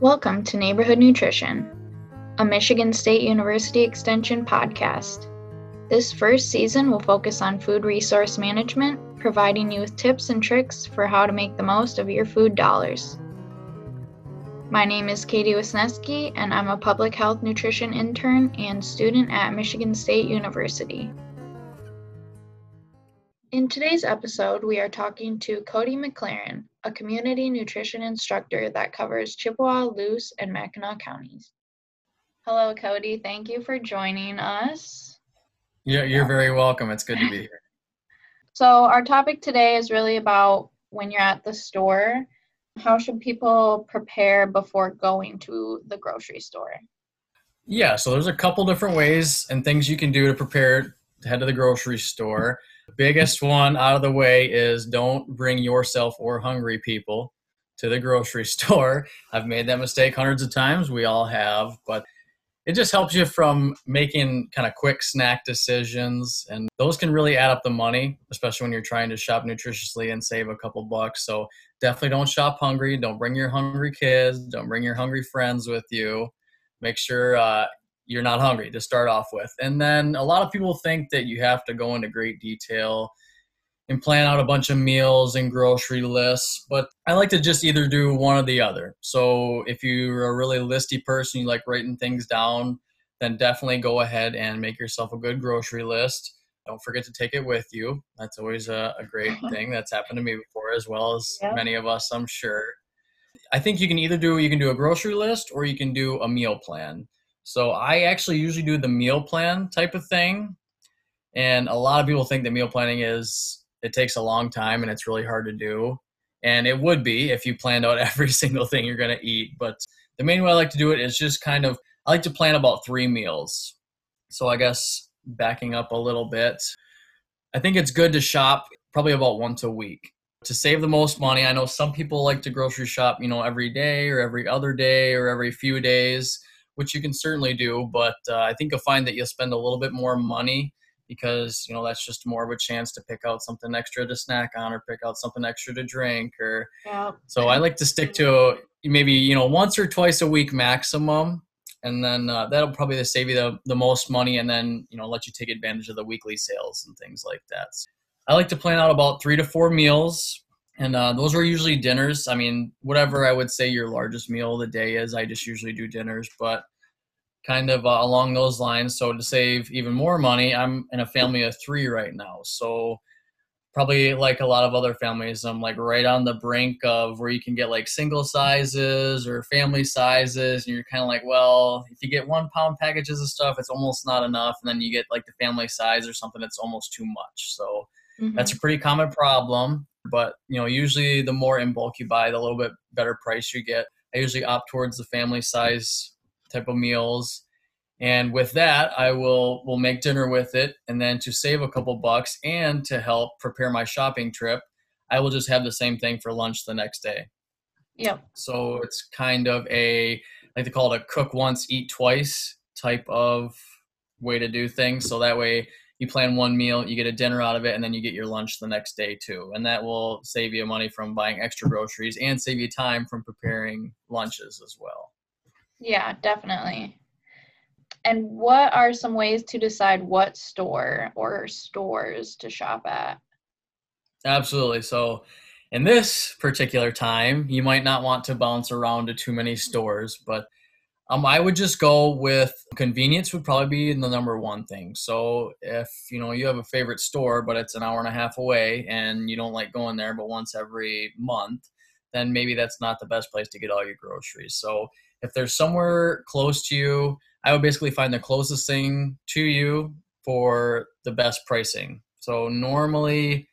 Welcome to Neighborhood Nutrition, a Michigan State University Extension podcast. This first season will focus on food resource management, providing you with tips and tricks for how to make the most of your food dollars. My name is Katie Wisneski, and I'm a public health nutrition intern and student at Michigan State University. In today's episode, we are talking to Cody McLaren, a community nutrition instructor that covers Chippewa, Luce, and Mackinac counties. Hello, Cody. Thank you for joining us. Yeah, you're very welcome. It's good to be here. So, our topic today is really about when you're at the store. How should people prepare before going to the grocery store? Yeah, so there's a couple different ways and things you can do to prepare to head to the grocery store biggest one out of the way is don't bring yourself or hungry people to the grocery store. I've made that mistake hundreds of times. We all have, but it just helps you from making kind of quick snack decisions and those can really add up the money especially when you're trying to shop nutritiously and save a couple bucks so definitely don't shop hungry don't bring your hungry kids don't bring your hungry friends with you make sure uh, you're not hungry to start off with. And then a lot of people think that you have to go into great detail and plan out a bunch of meals and grocery lists, but I like to just either do one or the other. So if you're a really listy person, you like writing things down, then definitely go ahead and make yourself a good grocery list. Don't forget to take it with you. That's always a, a great uh-huh. thing. That's happened to me before, as well as yep. many of us, I'm sure. I think you can either do you can do a grocery list or you can do a meal plan. So I actually usually do the meal plan type of thing. And a lot of people think that meal planning is it takes a long time and it's really hard to do. And it would be if you planned out every single thing you're going to eat. But the main way I like to do it is just kind of I like to plan about three meals. So I guess backing up a little bit, I think it's good to shop probably about once a week to save the most money. I know some people like to grocery shop, you know, every day or every other day or every few days which you can certainly do. But uh, I think you'll find that you'll spend a little bit more money because you know that's just more of a chance to pick out something extra to snack on or pick out something extra to drink or yeah. so i like to stick to maybe you know once or twice a week maximum and then uh, that'll probably save you the, the most money and then you know let you take advantage of the weekly sales and things like that so i like to plan out about three to four meals and uh, those are usually dinners. I mean, whatever I would say your largest meal of the day is, I just usually do dinners, but kind of uh, along those lines. So to save even more money, I'm in a family of three right now. So probably like a lot of other families, I'm like right on the brink of where you can get like single sizes or family sizes. And you're kind of like, well, if you get one pound packages of stuff, it's almost not enough. And then you get like the family size or something that's almost too much. So mm-hmm. that's a pretty common problem but you know usually the more in bulk you buy the little bit better price you get. I usually opt towards the family size type of meals. And with that i will will make dinner with it. And then to save a couple bucks and to help prepare my shopping trip i will just have the same thing for lunch the next day. Yep. So it's kind of a like they call it a cook once eat twice type of way to do things. So that way you plan one meal, you get a dinner out of it, and then you get your lunch the next day too. And that will save you money from buying extra groceries and save you time from preparing lunches as well. Yeah, definitely. And what are some ways to decide what store or stores to shop at? Absolutely. So, in this particular time, you might not want to bounce around to too many stores, but um, I would just go with convenience would probably be the number one thing. So if you know you have a favorite store, but it's an hour and a half away, and you don't like going there, but once every month, then maybe that's not the best place to get all your groceries. So if there's somewhere close to you, I would basically find the closest thing to you for the best pricing. So normally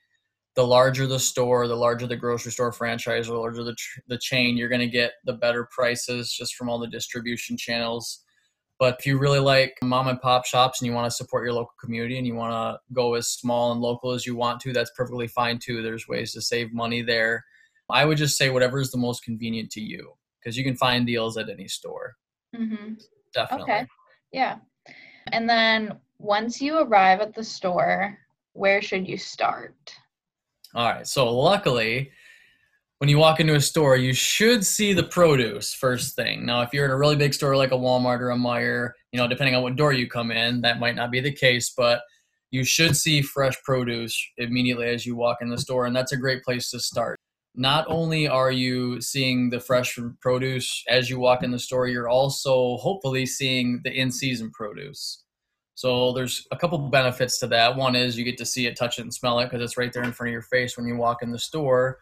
the larger the store, the larger the grocery store franchise, the larger the, tr- the chain, you're going to get the better prices just from all the distribution channels. But if you really like mom and pop shops and you want to support your local community and you want to go as small and local as you want to, that's perfectly fine too. There's ways to save money there. I would just say whatever is the most convenient to you because you can find deals at any store. Mm-hmm. Definitely. Okay. Yeah. And then once you arrive at the store, where should you start? All right. So luckily, when you walk into a store, you should see the produce first thing. Now, if you're in a really big store like a Walmart or a Meijer, you know, depending on what door you come in, that might not be the case, but you should see fresh produce immediately as you walk in the store, and that's a great place to start. Not only are you seeing the fresh produce as you walk in the store, you're also hopefully seeing the in season produce. So there's a couple benefits to that. One is you get to see it, touch it, and smell it because it's right there in front of your face when you walk in the store.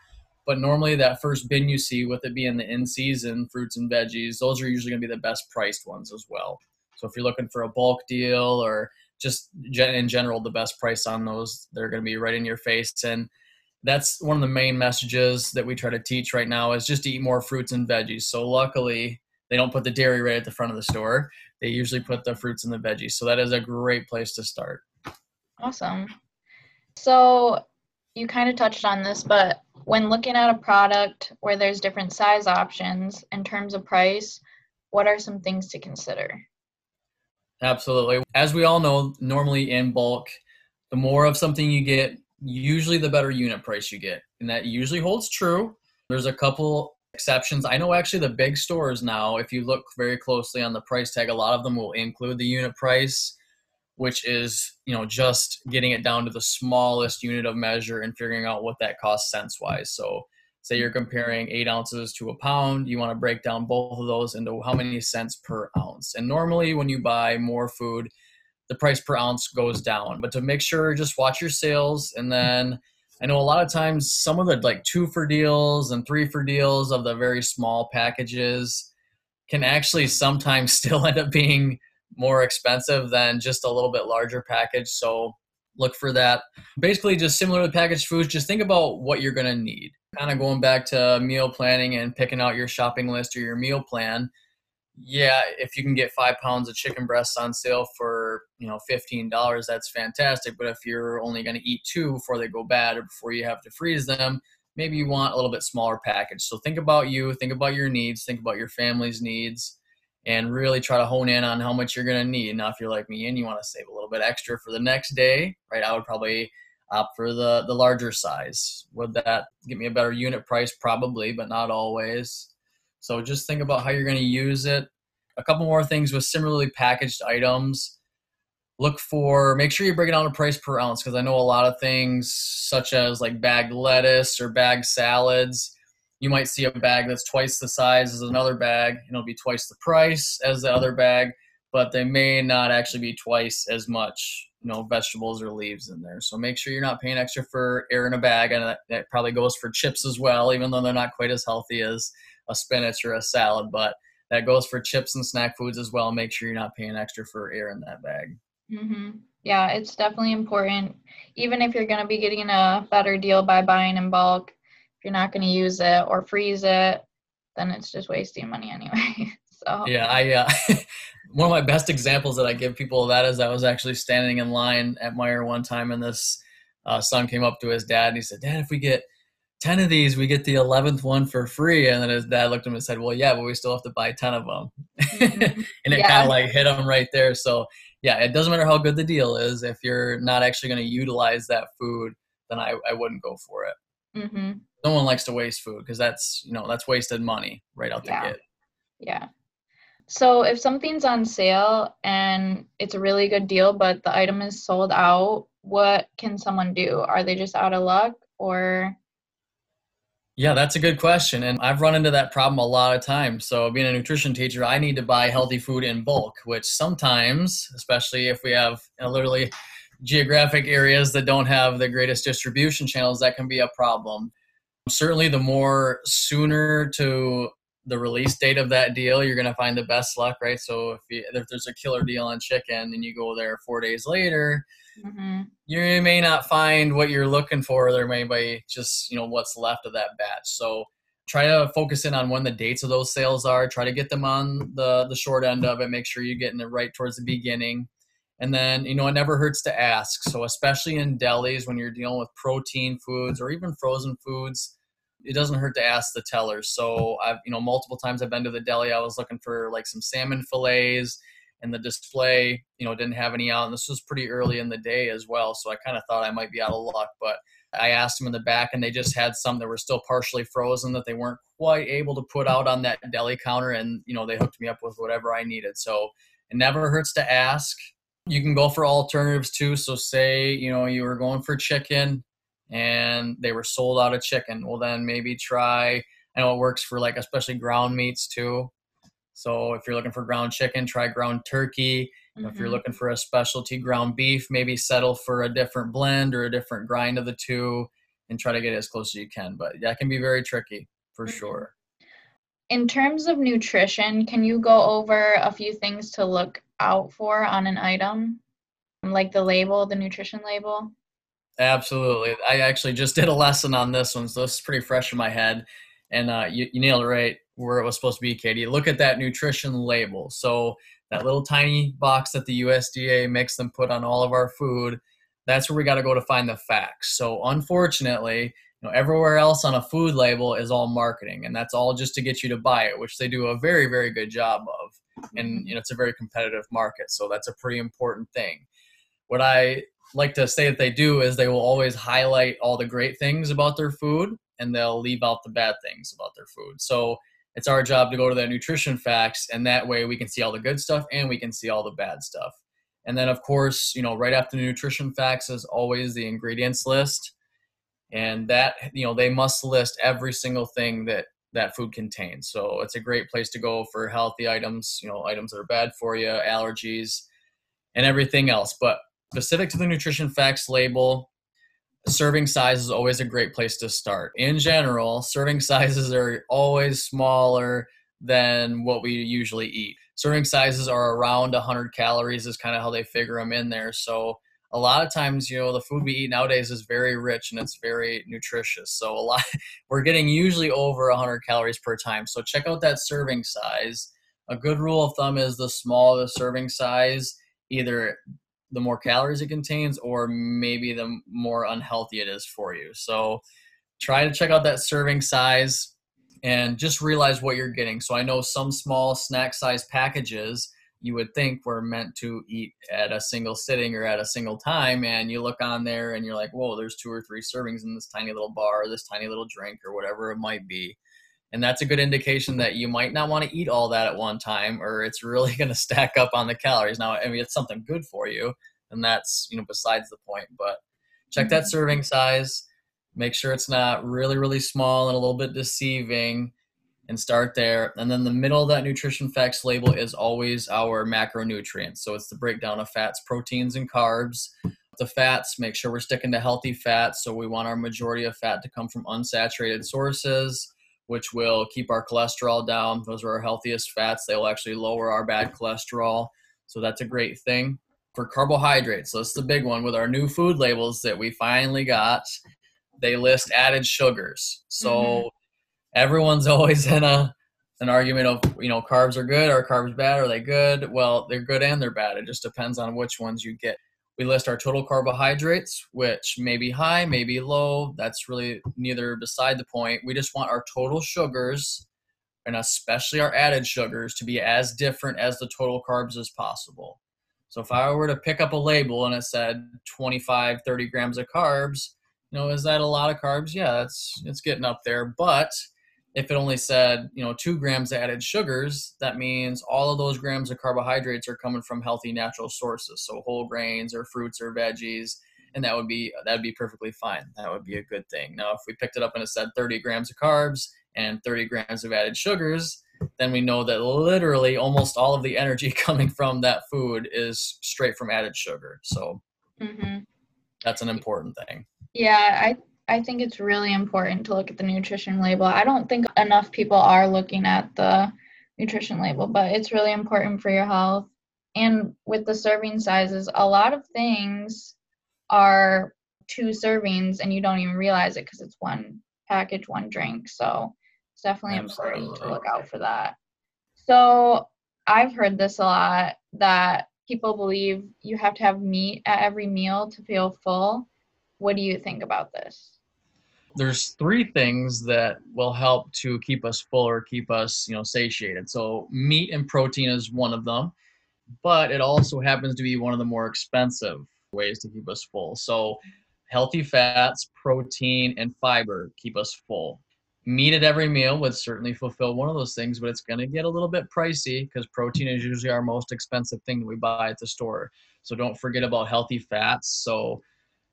But normally, that first bin you see, with it being the in season fruits and veggies, those are usually going to be the best priced ones as well. So if you're looking for a bulk deal or just in general the best price on those, they're going to be right in your face. And that's one of the main messages that we try to teach right now is just to eat more fruits and veggies. So luckily, they don't put the dairy right at the front of the store. They usually put the fruits and the veggies. So that is a great place to start. Awesome. So you kind of touched on this, but when looking at a product where there's different size options in terms of price, what are some things to consider? Absolutely. As we all know, normally in bulk, the more of something you get, usually the better unit price you get. And that usually holds true. There's a couple exceptions. I know actually the big stores now, if you look very closely on the price tag, a lot of them will include the unit price which is you know just getting it down to the smallest unit of measure and figuring out what that costs cents wise so say you're comparing eight ounces to a pound you want to break down both of those into how many cents per ounce. And normally when you buy more food the price per ounce goes down. But to make sure just watch your sales and then i know a lot of times some of the like two for deals and three for deals of the very small packages can actually sometimes still end up being more expensive than just a little bit larger package. So look for that. Basically, just similar to packaged foods, just think about what you're going to need. Kind of going back to meal planning and picking out your shopping list or your meal plan. Yeah, if you can get five pounds of chicken breasts on sale for you know fifteen dollars, that's fantastic. But if you're only going to eat two before they go bad or before you have to freeze them, maybe you want a little bit smaller package. So think about you, think about your needs, think about your family's needs and really try to hone in on how much you're going to need. Now, if you're like me and you want to save a little bit extra for the next day, right, I would probably opt for the the larger size. Would that give me a better unit price? Probably, but not always. So just think about how you're going to use it. A couple more things with similarly packaged items. Look for, make sure you break it down to price per ounce because I know a lot of things, such as like bagged lettuce or bagged salads, you might see a bag that's twice the size as another bag and it'll be twice the price as the other bag but they may not actually be twice as much you know vegetables or leaves in there so make sure you're not paying extra for air in a bag and that, that probably goes for chips as well even though they're not quite as healthy as a spinach or a salad but that goes for chips and snack foods as well make sure you're not paying extra for air in that bag mm-hmm. yeah it's definitely important even if you're going to be getting a better deal by buying in bulk if you're not going to use it or freeze it, then it's just wasting money anyway. so yeah, I uh, one of my best examples that I give people of that is I was actually standing in line at Meijer one time, and this uh, son came up to his dad and he said, "Dad, if we get 10 of these, we get the 11th one for free. And then his dad looked at him and said, Well, yeah, but we still have to buy 10 of them. Mm-hmm. and it yeah. kind of like hit him right there. So, yeah, it doesn't matter how good the deal is. If you're not actually going to utilize that food, then I, I wouldn't go for it. Mm-hmm no one likes to waste food because that's you know that's wasted money right out the yeah. gate. Yeah. So if something's on sale and it's a really good deal, but the item is sold out, what can someone do? Are they just out of luck or? Yeah, that's a good question. And I've run into that problem a lot of times. So, being a nutrition teacher, I need to buy healthy food in bulk, which sometimes, especially if we have you know, literally geographic areas that don't have the greatest distribution channels, that can be a problem certainly the more sooner to the release date of that deal, you're going to find the best luck, right? So if, you, if there's a killer deal on chicken and you go there four days later, mm-hmm. you may not find what you're looking for. There may be just you know what's left of that batch. So try to focus in on when the dates of those sales are. Try to get them on the the short end of it. Make sure you're getting it right towards the beginning. And then, you know, it never hurts to ask. So, especially in delis when you're dealing with protein foods or even frozen foods, it doesn't hurt to ask the tellers. So, I've, you know, multiple times I've been to the deli, I was looking for like some salmon fillets, and the display, you know, didn't have any out. And this was pretty early in the day as well. So, I kind of thought I might be out of luck. But I asked them in the back, and they just had some that were still partially frozen that they weren't quite able to put out on that deli counter, and you know they hooked me up with whatever I needed. So it never hurts to ask. You can go for alternatives too. So say you know you were going for chicken, and they were sold out of chicken. Well, then maybe try. I know it works for like especially ground meats too. So if you're looking for ground chicken, try ground turkey. Mm-hmm. If you're mm-hmm. looking for a specialty ground beef, maybe settle for a different blend or a different grind of the two and try to get as close as you can. But that can be very tricky for mm-hmm. sure. In terms of nutrition, can you go over a few things to look out for on an item? Like the label, the nutrition label? Absolutely. I actually just did a lesson on this one, so this is pretty fresh in my head. And uh, you, you nailed it right where it was supposed to be, Katie. Look at that nutrition label. So that little tiny box that the USDA makes them put on all of our food, that's where we got to go to find the facts. So unfortunately, you know, everywhere else on a food label is all marketing, and that's all just to get you to buy it, which they do a very, very good job of. And mm-hmm. you know, it's a very competitive market, so that's a pretty important thing. What I like to say that they do is they will always highlight all the great things about their food, and they'll leave out the bad things about their food. So it's our job to go to that nutrition facts and that way we can see all the good stuff and we can see all the bad stuff. And then of course you know right after the nutrition facts is always the ingredients list. And that you know they must list every single thing that that food contains. So it's a great place to go for healthy items you know items that are bad for you allergies and everything else. But specific to the nutrition facts label serving size is always a great place to start. In general, serving sizes are always smaller than what we usually eat. Serving sizes are around 100 calories is kind of how they figure them in there. So a lot of times, you know, the food we eat nowadays is very rich and it's very nutritious. So a lot we're getting usually over 100 calories per time. So check out that serving size. A good rule of thumb is the smaller the serving size, either the more calories it contains or maybe the more unhealthy it is for you. So try to check out that serving size and just realize what you're getting. So I know some small snack size packages you would think were meant to eat at a single sitting or at a single time and you look on there and you're like, "Whoa, there's two or three servings in this tiny little bar, this tiny little drink or whatever it might be." And that's a good indication that you might not want to eat all that at one time or it's really going to stack up on the calories. Now, I mean, it's something good for you, and that's, you know, besides the point. But check that mm-hmm. serving size, make sure it's not really, really small and a little bit deceiving, and start there. And then the middle of that nutrition facts label is always our macronutrients. So it's the breakdown of fats, proteins, and carbs the fats, make sure we're sticking to healthy fats. So we want our majority of fat to come from unsaturated sources which will keep our cholesterol down. Those are our healthiest fats. They will actually lower our bad cholesterol. So that's a great thing. For carbohydrates, so that's the big one with our new food labels that we finally got. They list added sugars. So mm-hmm. everyone's always in a an argument of you know carbs are good or carbs bad are they good well they're good and they're bad it just depends on which ones you get we list our total carbohydrates, which may be high, may be low. That's really neither beside the point. We just want our total sugars and especially our added sugars to be as different as the total carbs as possible. So if I were to pick up a label and it said 25, 30 grams of carbs, you know, is that a lot of carbs? Yeah, it's it's getting up there. But if it only said you know two grams added sugars that means all of those grams of carbohydrates are coming from healthy natural sources. So whole grains or fruits or veggies and that would be that would be perfectly fine. That would be a good thing. Now if we picked it up and it said 30 grams of carbs and 30 grams of added sugars then we know that literally almost all of the energy coming from that food is straight from added sugar. So mm-hmm. that's an important thing. Yeah i I think it's really important to look at the nutrition label. I don't think enough people are looking at the nutrition label, but it's really important for your health. And with the serving sizes, a lot of things are two servings and you don't even realize it because it's one package, one drink. So it's definitely Absolutely. important to look out for that. So I've heard this a lot that people believe you have to have meat at every meal to feel full. What do you think about this? there's three things that will help to keep us full or keep us you know satiated so meat and protein is one of them but it also happens to be one of the more expensive ways to keep us full so healthy fats, protein, and fiber keep us full. Meat at every meal would certainly fulfill one of those things, but it's going to get a little bit pricey because protein is usually our most expensive thing that we buy at the store. So don't forget about healthy fats. So,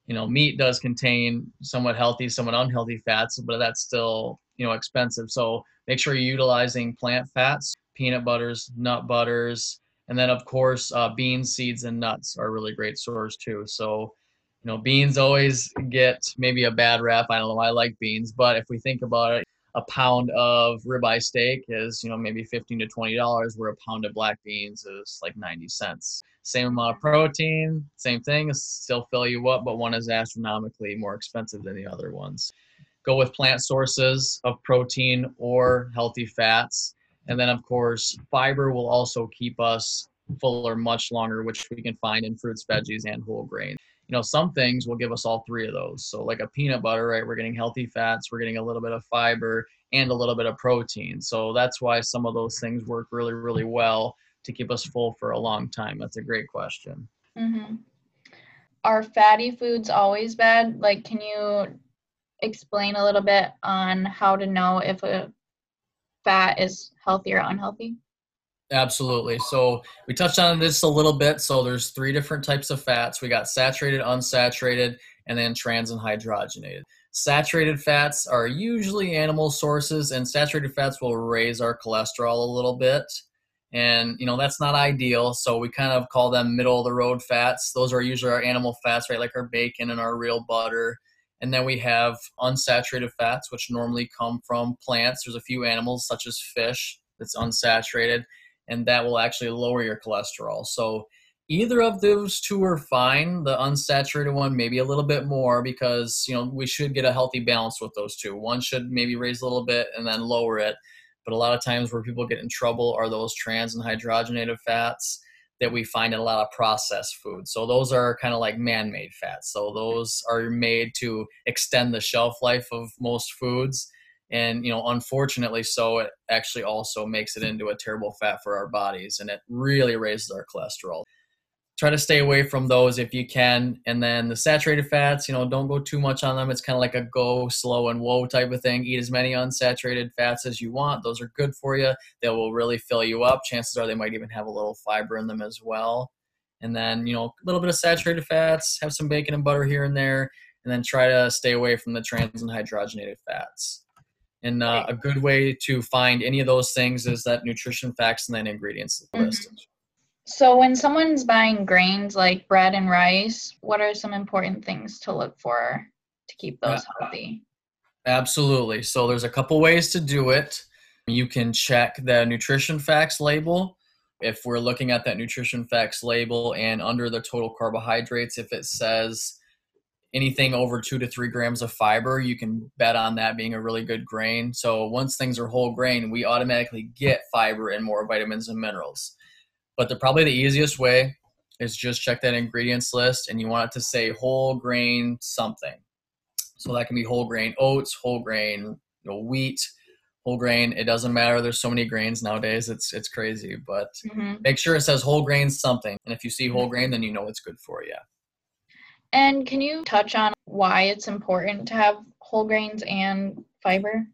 you know, meat does contain somewhat healthy, somewhat unhealthy fats, but that's still, you know, expensive. So make sure you're utilizing plant fats, peanut butters, nut butters, and then of course uh, beans, seeds, and nuts are really great source too. So you know, beans always get maybe a bad rap. I don't know. I like beans, but if we think about it, a pound of ribeye steak is, you know, maybe 15 to 20 dollars, where a pound of black beans is like 90 cents. Same amount of protein, same thing, still fill you up, but one is astronomically more expensive than the other ones. Go with plant sources of protein or healthy fats. And then, of course, fiber will also keep us fuller much longer, which we can find in fruits, veggies, and whole grains you know, some things will give us all three of those. So like a peanut butter, right? We're getting healthy fats, we're getting a little bit of fiber and a little bit of protein. So that's why some of those things work really, really well to keep us full for a long time. That's a great question. Mm-hmm. Are fatty foods always bad? Like, can you explain a little bit on how to know if a fat is healthy or unhealthy? Absolutely. So we touched on this a little bit. So there's three different types of fats. We got saturated, unsaturated, and then trans and hydrogenated. Saturated fats are usually animal sources, and saturated fats will raise our cholesterol a little bit. And you know that's not ideal. So we kind of call them middle of the road fats. Those are usually our animal fats, right? Like our bacon and our real butter. And then we have unsaturated fats, which normally come from plants. There's a few animals, such as fish, that's unsaturated and that will actually lower your cholesterol. So either of those two are fine. The unsaturated one maybe a little bit more because you know we should get a healthy balance with those two. One should maybe raise a little bit and then lower it. But a lot of times where people get in trouble are those trans and hydrogenated fats that we find in a lot of processed foods. So those are kind of like man-made fats. So those are made to extend the shelf life of most foods and you know unfortunately so it actually also makes it into a terrible fat for our bodies and it really raises our cholesterol. Try to stay away from those if you can and then the saturated fats you know don't go too much on them. It's kind of like a go slow and whoa type of thing. Eat as many unsaturated fats as you want. Those are good for you they will really fill you up. Chances are they might even have a little fiber in them as well. And then you know a little bit of saturated fats have some bacon and butter here and there and then try to stay away from the trans and hydrogenated fats and uh, a good way to find any of those things is that nutrition facts and then ingredients list. Mm-hmm. So, when someone's buying grains like bread and rice, what are some important things to look for to keep those uh, healthy? Absolutely. So, there's a couple ways to do it. You can check the nutrition facts label. If we're looking at that nutrition facts label and under the total carbohydrates, if it says anything over two to three grams of fiber, you can bet on that being a really good grain. So once things are whole grain, we automatically get fiber and more vitamins and minerals. But the probably the easiest way is just check that ingredients list and you want it to say whole grain something. So that can be whole grain oats, whole grain you know, wheat, whole grain. It doesn't matter. There's so many grains nowadays. It's it's crazy. But mm-hmm. make sure it says whole grain something. And if you see whole grain, then you know it's good for you. And can you touch on why it's important to have whole grains and fiber?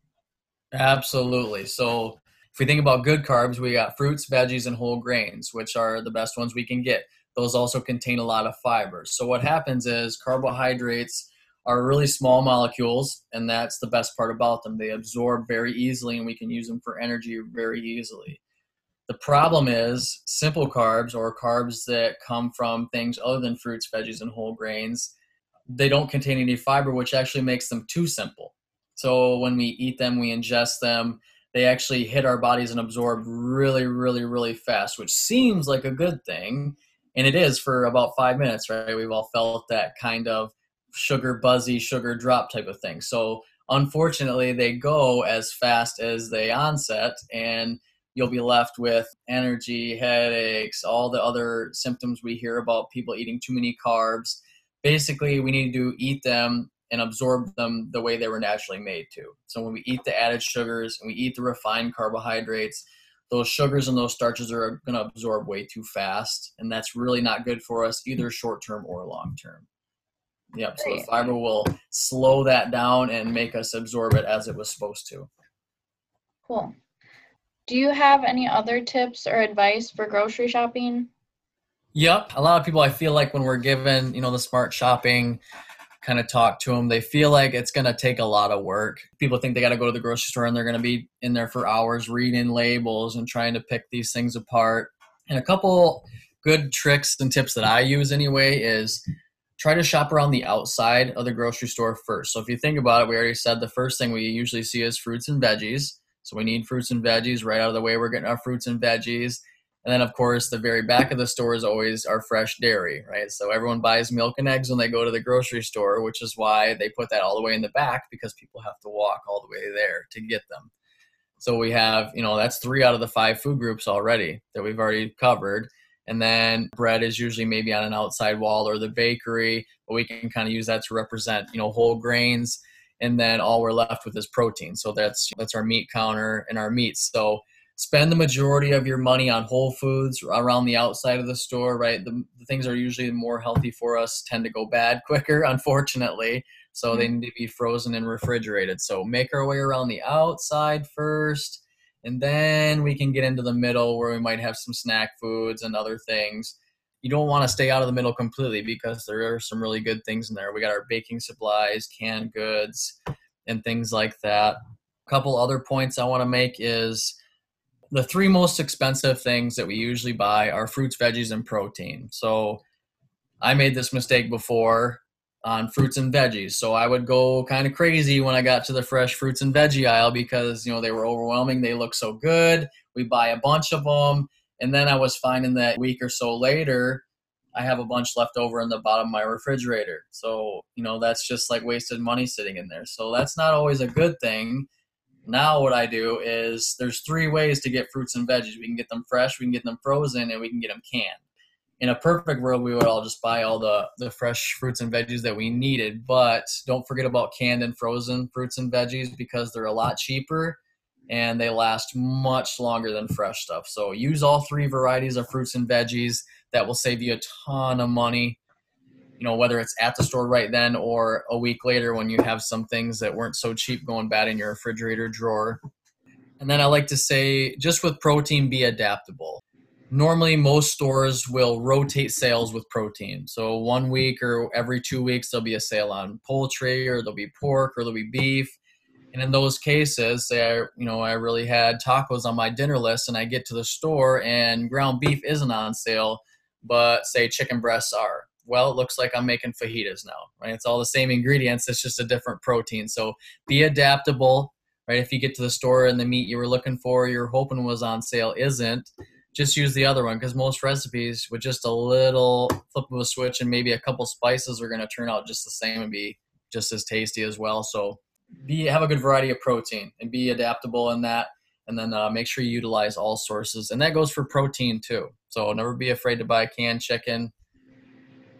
Absolutely. So, if we think about good carbs, we got fruits, veggies, and whole grains, which are the best ones we can get. Those also contain a lot of fiber. So, what happens is carbohydrates are really small molecules, and that's the best part about them. They absorb very easily, and we can use them for energy very easily. The problem is simple carbs or carbs that come from things other than fruits, veggies, and whole grains, they don't contain any fiber, which actually makes them too simple. So when we eat them, we ingest them, they actually hit our bodies and absorb really, really, really fast, which seems like a good thing. And it is for about five minutes, right? We've all felt that kind of sugar buzzy, sugar drop type of thing. So unfortunately, they go as fast as they onset. And you'll be left with energy, headaches, all the other symptoms we hear about people eating too many carbs. Basically, we need to eat them and absorb them the way they were naturally made to. So when we eat the added sugars and we eat the refined carbohydrates, those sugars and those starches are going to absorb way too fast, and that's really not good for us either short term or long term. Yep. So the fiber will slow that down and make us absorb it as it was supposed to. Cool. Do you have any other tips or advice for grocery shopping? Yep. A lot of people, I feel like when we're given, you know, the smart shopping kind of talk to them, they feel like it's going to take a lot of work. People think they got to go to the grocery store and they're going to be in there for hours reading labels and trying to pick these things apart. And a couple good tricks and tips that I use anyway is try to shop around the outside of the grocery store first. So if you think about it, we already said the first thing we usually see is fruits and veggies. So we need fruits and veggies right out of the way. We're getting our fruits and veggies. And then, of course, the very back of the store is always our fresh dairy, right? So everyone buys milk and eggs when they go to the grocery store, which is why they put that all the way in the back because people have to walk all the way there to get them. So we have, you know, that's three out of the five food groups already that we've already covered and then bread is usually maybe on an outside wall or the bakery but we can kind of use that to represent you know whole grains and then all we're left with is protein. So that's that's our meat counter and our meats. So spend the majority of your money on whole foods around the outside of the store right? The, the things are usually more healthy for us tend to go bad quicker unfortunately. So they mm-hmm. need to be frozen and refrigerated. So make our way around the outside first and then we can get into the middle where we might have some snack foods and other things. You don't want to stay out of the middle completely because there are some really good things in there. We got our baking supplies, canned goods, and things like that. A couple other points I want to make is the three most expensive things that we usually buy are fruits, veggies, and protein. So I made this mistake before on fruits and veggies. So I would go kind of crazy when I got to the fresh fruits and veggie aisle because, you know, they were overwhelming. They look so good. We buy a bunch of them. And then I was finding that week or so later, I have a bunch left over in the bottom of my refrigerator. So, you know, that's just like wasted money sitting in there. So that's not always a good thing. Now what I do is there's three ways to get fruits and veggies. We can get them fresh, we can get them frozen, and we can get them canned in a perfect world, we would all just buy all the, the fresh fruits and veggies that we needed. But don't forget about canned and frozen fruits and veggies because they're a lot cheaper and they last much longer than fresh stuff. So use all three varieties of fruits and veggies. That will save you a ton of money. You know, whether it's at the store right then or a week later when you have some things that weren't so cheap going bad in your refrigerator drawer. And then I like to say, just with protein, be adaptable normally most stores will rotate sales with protein. So one week or every two weeks there'll be a sale on poultry or there'll be pork or there'll be beef. And in those cases, say I, you know, I really had tacos on my dinner list and I get to the store and ground beef isn't on sale, but say chicken breasts are. Well, it looks like I'm making fajitas now, right? It's all the same ingredients, it's just a different protein. So be adaptable, right? If you get to the store and the meat you were looking for, you're hoping was on sale isn't, just use the other one because most recipes with just a little flip of a switch and maybe a couple spices are going to turn out just the same and be just as tasty as well. So be have a good variety of protein and be adaptable in that, and then uh, make sure you utilize all sources, and that goes for protein too. So never be afraid to buy canned chicken.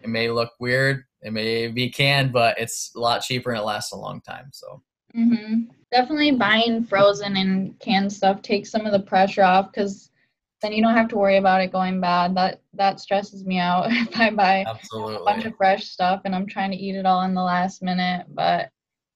It may look weird, it may be canned, but it's a lot cheaper and it lasts a long time. So. Mm-hmm. Definitely buying frozen and canned stuff takes some of the pressure off because then you don't have to worry about it going bad. That that stresses me out if I buy Absolutely. a bunch of fresh stuff and I'm trying to eat it all in the last minute, but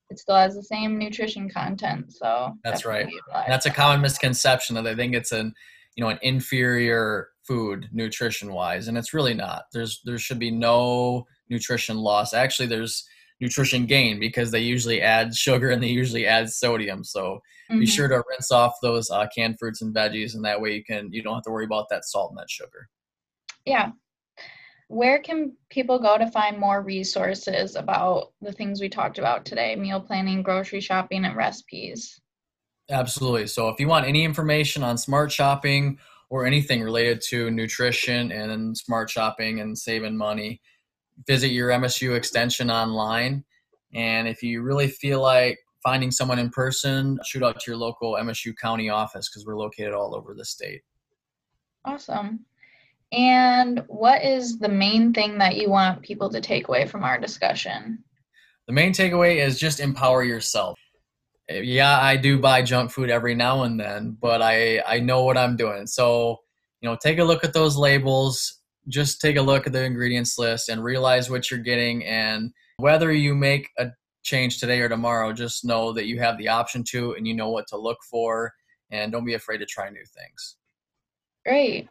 it still has the same nutrition content. So that's right. That's a common misconception that they think it's an you know an inferior food nutrition wise, and it's really not. There's there should be no nutrition loss. Actually, there's nutrition gain because they usually add sugar and they usually add sodium. So mm-hmm. be sure to rinse off those uh, canned fruits and veggies, and that way you can you don't have to worry about that salt and that sugar. Yeah. Where can people go to find more resources about the things we talked about today meal planning, grocery shopping, and recipes? Absolutely. So, if you want any information on smart shopping or anything related to nutrition and smart shopping and saving money, visit your MSU extension online. And if you really feel like finding someone in person, shoot out to your local MSU county office because we're located all over the state. Awesome. And what is the main thing that you want people to take away from our discussion? The main takeaway is just empower yourself. Eh, yeah, I do buy junk food every now and then, but I I know what I'm doing. So, you know, take a look at those labels, just take a look at the ingredients list and realize what you're getting and Whether you make a change today or tomorrow, just know that you have the option to and you know what to look for and don't be afraid to try new things. Great.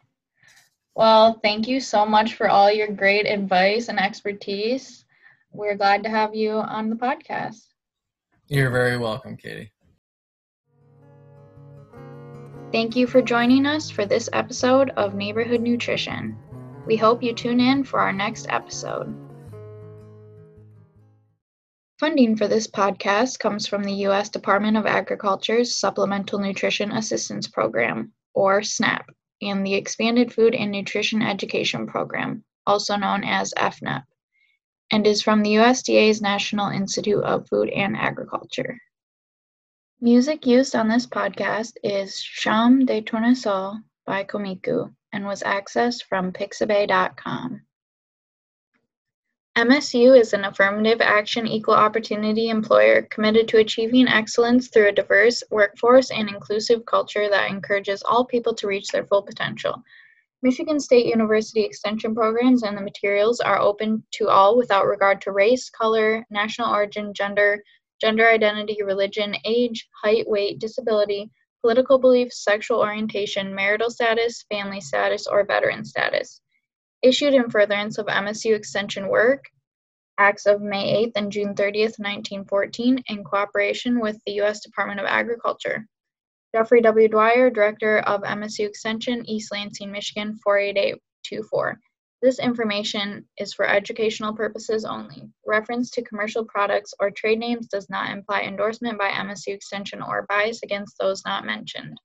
Well, thank you so much for all your great advice and expertise. We're glad to have you on the podcast. You're very welcome, Katie. Thank you for joining us for this episode of Neighborhood Nutrition. We hope you tune in for our next episode. Funding for this podcast comes from the U.S. Department of Agriculture's Supplemental Nutrition Assistance Program, or SNAP, and the Expanded Food and Nutrition Education Program, also known as EFNEP, and is from the USDA's National Institute of Food and Agriculture. Music used on this podcast is Champ de Tournesol by Komiku and was accessed from pixabay.com. MSU is an affirmative action equal opportunity employer committed to achieving excellence through a diverse workforce and inclusive culture that encourages all people to reach their full potential. Michigan State University Extension programs and the materials are open to all without regard to race, color, national origin, gender, gender identity, religion, age, height, weight, disability, political beliefs, sexual orientation, marital status, family status, or veteran status. Issued in furtherance of MSU Extension work, acts of May 8th and June 30th, 1914, in cooperation with the U.S. Department of Agriculture. Jeffrey W. Dwyer, Director of MSU Extension, East Lansing, Michigan 48824. This information is for educational purposes only. Reference to commercial products or trade names does not imply endorsement by MSU Extension or bias against those not mentioned.